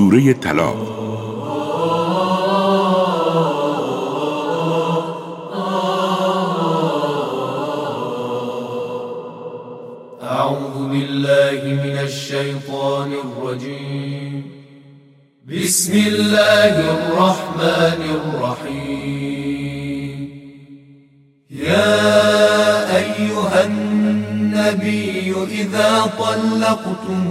سوره طلاق. أعوذ بالله من الشیطان الرجیم بسم الله الرحمن الرحیم يا أيها النبي إذا طلقتم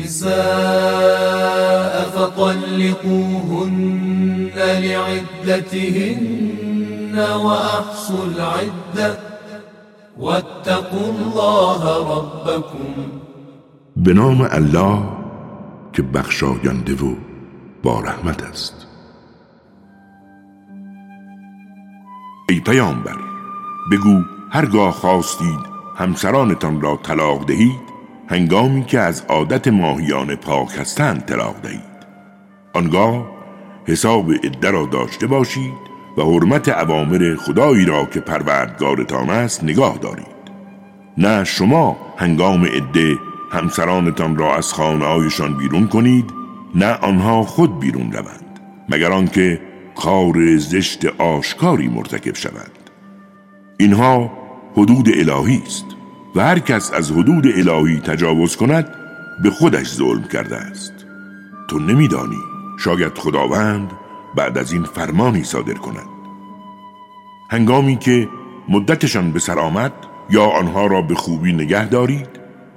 النساء فطلقوهن لعدتهن وأحصوا العدة واتقوا الله ربكم. به نام الله که بخشاینده و با رحمت است. ای پیامبر بگو هرگاه خواستید همسرانتان را طلاق دهید؟ هنگامی که از عادت ماهیان پاک هستند طلاق دهید. آنگاه حساب عده را داشته باشید و حرمت عوامر خدایی را که پروردگارتان است نگاه دارید. نه شما هنگام عده همسرانتان را از خانه بیرون کنید نه آنها خود بیرون روند مگر آنکه کار زشت آشکاری مرتکب شوند. اینها حدود الهی است. و هر کس از حدود الهی تجاوز کند به خودش ظلم کرده است. تو نمیدانی شاید خداوند بعد از این فرمانی صادر کند. هنگامی که مدتشان به سر آمد یا آنها را به خوبی نگه دارید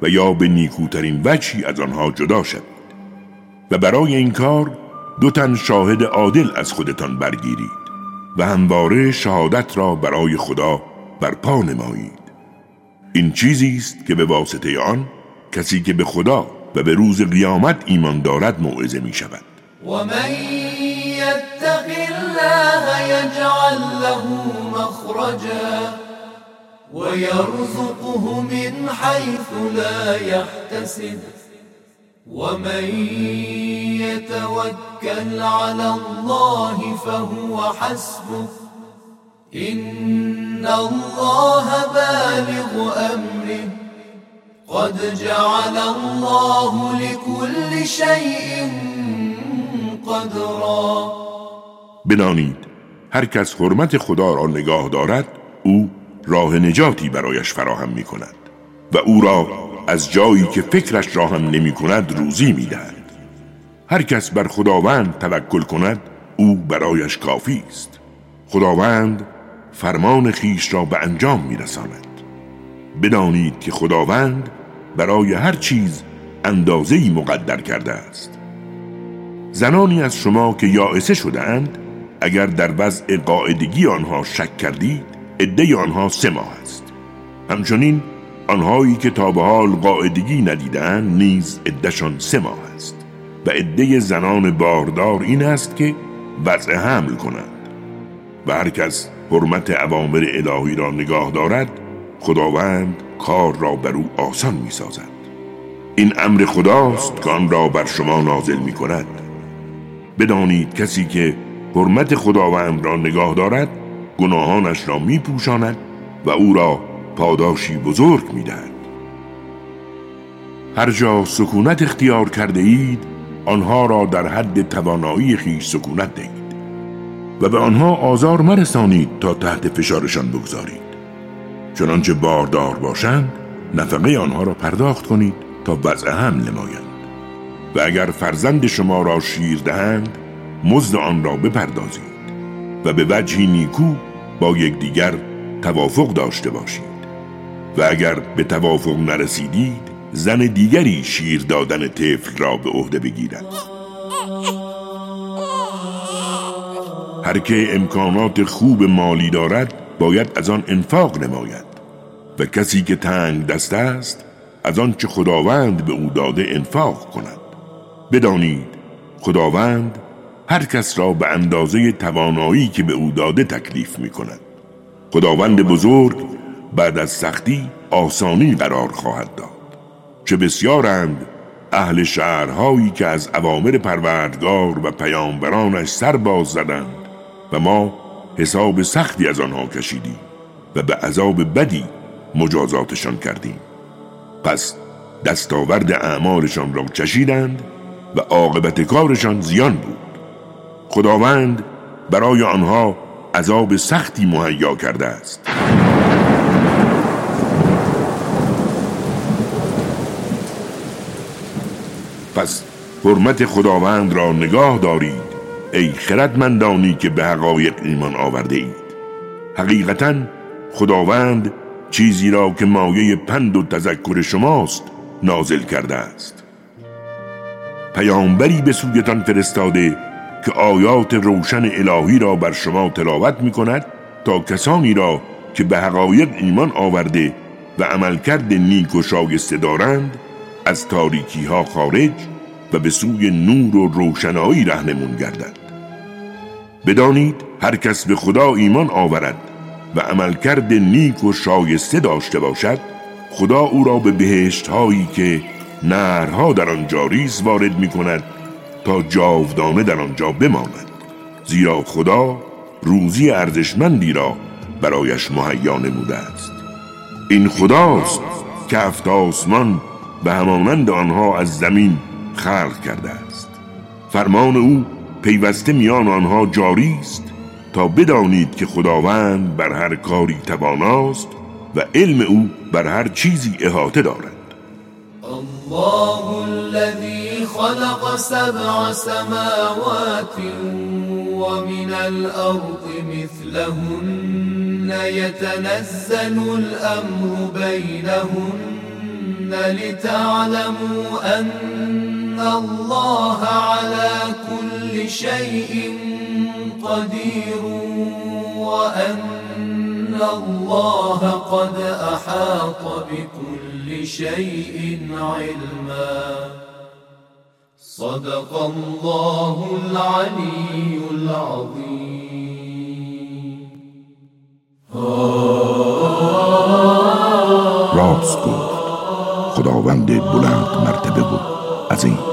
و یا به نیکوترین وجهی از آنها جدا شد و برای این کار دو تن شاهد عادل از خودتان برگیرید و همواره شهادت را برای خدا برپا نمایید. این چیزی است که به واسطه آن کسی که به خدا و به روز قیامت ایمان دارد موعظه می شود. و من یتق الله یجعل له مخرجا و یرزقه من حیث لا يحتسب ومن يتوكل على الله فهو حسبه. الله بالغ أمره. قد جعل الله لكل شيء قدرا. بدانید هر کس حرمت خدا را نگاه دارد او راه نجاتی برایش فراهم می کند و او را از جایی که فکرش را هم نمی کند روزی می دهد. هر کس بر خداوند توکل کند او برایش کافی است. خداوند فرمان خیش را به انجام میرساند. بدانید که خداوند برای هر چیز اندازه‌ای مقدر کرده است. زنانی از شما که یائسه شدهاند اگر در وضع قاعدگی آنها شک کردید عده آنها سه ماه است. همچنین آنهایی که تا به حال قاعدگی ندیدند نیز عدهشان سه ماه است. و عده زنان باردار این است که وضع حمل کنند. و هر کس حرمت عوامر الهی را نگاه دارد خداوند کار را بر او آسان می سازد این امر خداست که آن را بر شما نازل می کند بدانید کسی که حرمت خداوند را نگاه دارد گناهانش را می پوشاند و او را پاداشی بزرگ می دهد. هر جا سکونت اختیار کرده اید آنها را در حد توانایی خیش سکونت دهید. و به آنها آزار مرسانید تا تحت فشارشان بگذارید. چنانچه باردار باشند نفقه آنها را پرداخت کنید تا وضع هم نمایند. و اگر فرزند شما را شیر دهند مزد آن را بپردازید و به وجهی نیکو با یکدیگر توافق داشته باشید. و اگر به توافق نرسیدید زن دیگری شیر دادن طفل را به عهده بگیرد. هر که امکانات خوب مالی دارد باید از آن انفاق نماید. و کسی که تنگ دست است از آن چه خداوند به او داده انفاق کند. بدانید خداوند هر کس را به اندازه توانایی که به او داده تکلیف می کند خداوند بزرگ بعد از سختی آسانی قرار خواهد داد. چه بسیارند اهل شهرهایی که از عوامر پروردگار و پیامبرانش سر باز زدند. و ما حساب سختی از آنها کشیدیم و به عذاب بدی مجازاتشان کردیم. پس دستاورد اعمالشان را چشیدند و عاقبت کارشان زیان بود. خداوند برای آنها عذاب سختی مهیا کرده است. پس حرمت خداوند را نگاه دارید. ای خردمندانی که به حقایق ایمان آورده اید. حقیقتا خداوند چیزی را که مایه پند و تذکر شماست نازل کرده است. پیامبری به سویتان فرستاده که آیات روشن الهی را بر شما تلاوت می کند تا کسانی را که به حقایق ایمان آورده و عملکرد نیک و شایسته دارند از تاریکی ها خارج و به سوی نور و روشنایی رهنمون گردد. بدانید هر کس به خدا ایمان آورد و عملکرد نیک و شایسته داشته باشد خدا او را به بهشت هایی که نهرها در آن جاریز وارد می کند تا جاودانه در آنجا بماند. زیرا خدا روزی ارزشمندی را برایش مهیا نموده است. این خداست که هفت آسمان به همانند آنها از زمین خلق کرده است. فرمان او پیوسته میان آنها جاری است تا بدانید که خداوند بر هر کاری تواناست و علم او بر هر چیزی احاطه دارد. الله الذي خلق سبع سماوات ومن الأرض مثلهن. يتنزل الأمر بينهن لتعلموا أن الله على كل شيء قدير وأن الله قد أحاط بكل شيء علما. صدق الله العلي العظيم. گفت خداوند بلند مرتبه بود. عظیم